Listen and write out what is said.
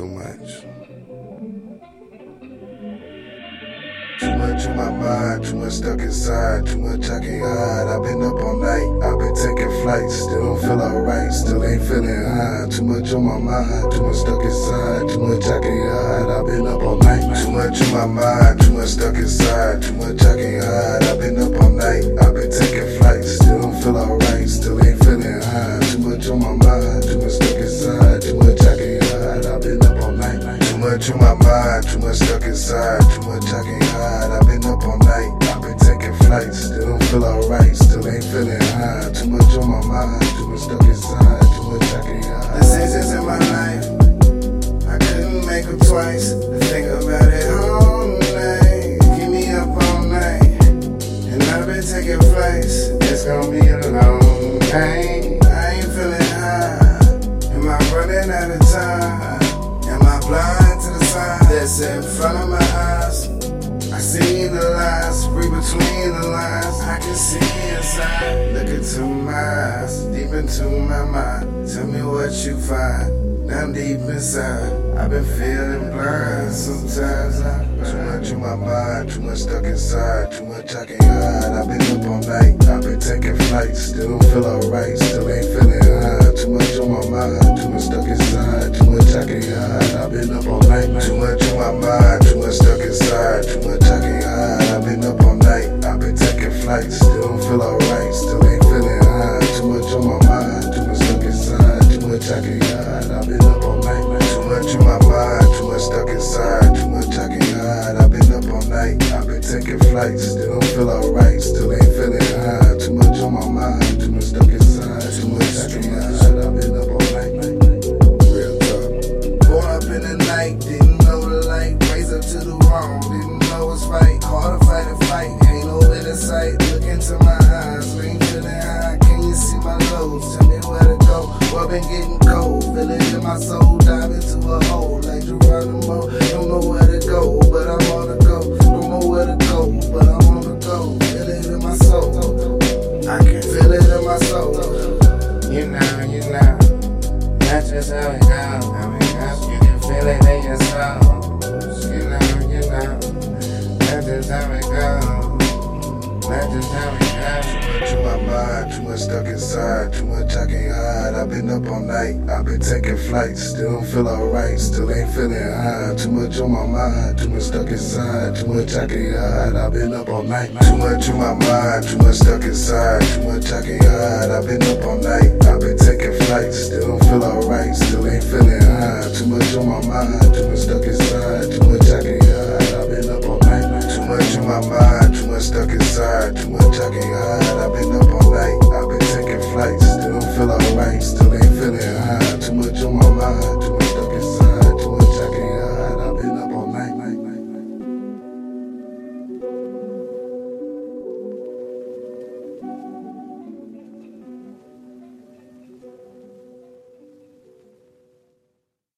too much. Too much in my mind, too much stuck inside, too much I can't hide. I've been up all night, I've been taking flights, still don't feel alright, still ain't feeling high. Too much on my mind, too much stuck inside, too much I can't hide. I've been up all night, too much in my mind, too much stuck inside, too much I can't hide. I've been up all night, I've been taking flights, still don't feel alright, still ain't feeling high. Too much on my mind, much in my mind, too much stuck inside, too much I can't hide. I've been up all night, I've been taking flights, still don't feel alright, still ain't feeling high. Too much on my mind, too much stuck inside, too much I can't hide. Decisions in my life, I couldn't make them twice. I Think about it all night, keep me up all night. And I've been taking flights, it's gonna be a long night. I ain't feeling high, am I running out of time? Between the lines. I can see inside. Look into my eyes, deep into my mind. Tell me what you find. Down deep inside, I've been feeling blind. Sometimes I Too much in my mind, too much stuck inside, too much I can't hide. I've been up all night, I've been taking flights, still don't feel alright, still ain't feeling high. Too much on my mind, too much stuck inside, too much I can't hide. I've been up all night, too much in my mind, too much stuck inside, too much flights, still don't feel alright, still ain't feeling high. Too much on my mind, too much stuck inside, too much I can't hide. I've been up all night, too much in my mind, too much stuck inside, too much I can't hide. I've been up all night, I've been taking flights, still don't feel alright, still ain't feeling high. Too much on my mind, too much stuck inside, too much I can't hide. I've been up all night, real talk. Born up in the night, didn't know the light. Raised up to the wrong, didn't know it's right. Hard to fight a fight, ain't no better sight. Look into my eyes, ain't feeling high. Can you see my lows? Tell me where to go. Well, been getting cold, feel it in my soul. Dive into a hole like Geronimo. Don't know where to go, but I wanna go. Don't know where to go, but I wanna go. Feel it in my soul. I can feel it in my soul. You know, you know, that's just how it goes. How it goes. You can feel it in your soul. You know, you know, that's just how it goes. That's just how my mind, too much stuck inside, too much I can't hide. I've been up all night, I've been taking flights, still don't feel alright, still ain't feeling high. Too much on my mind, too much stuck inside, too much I can't hide. I've been up all night, too much in my mind, too much stuck inside, too much I can't hide. I've been up all night, mind,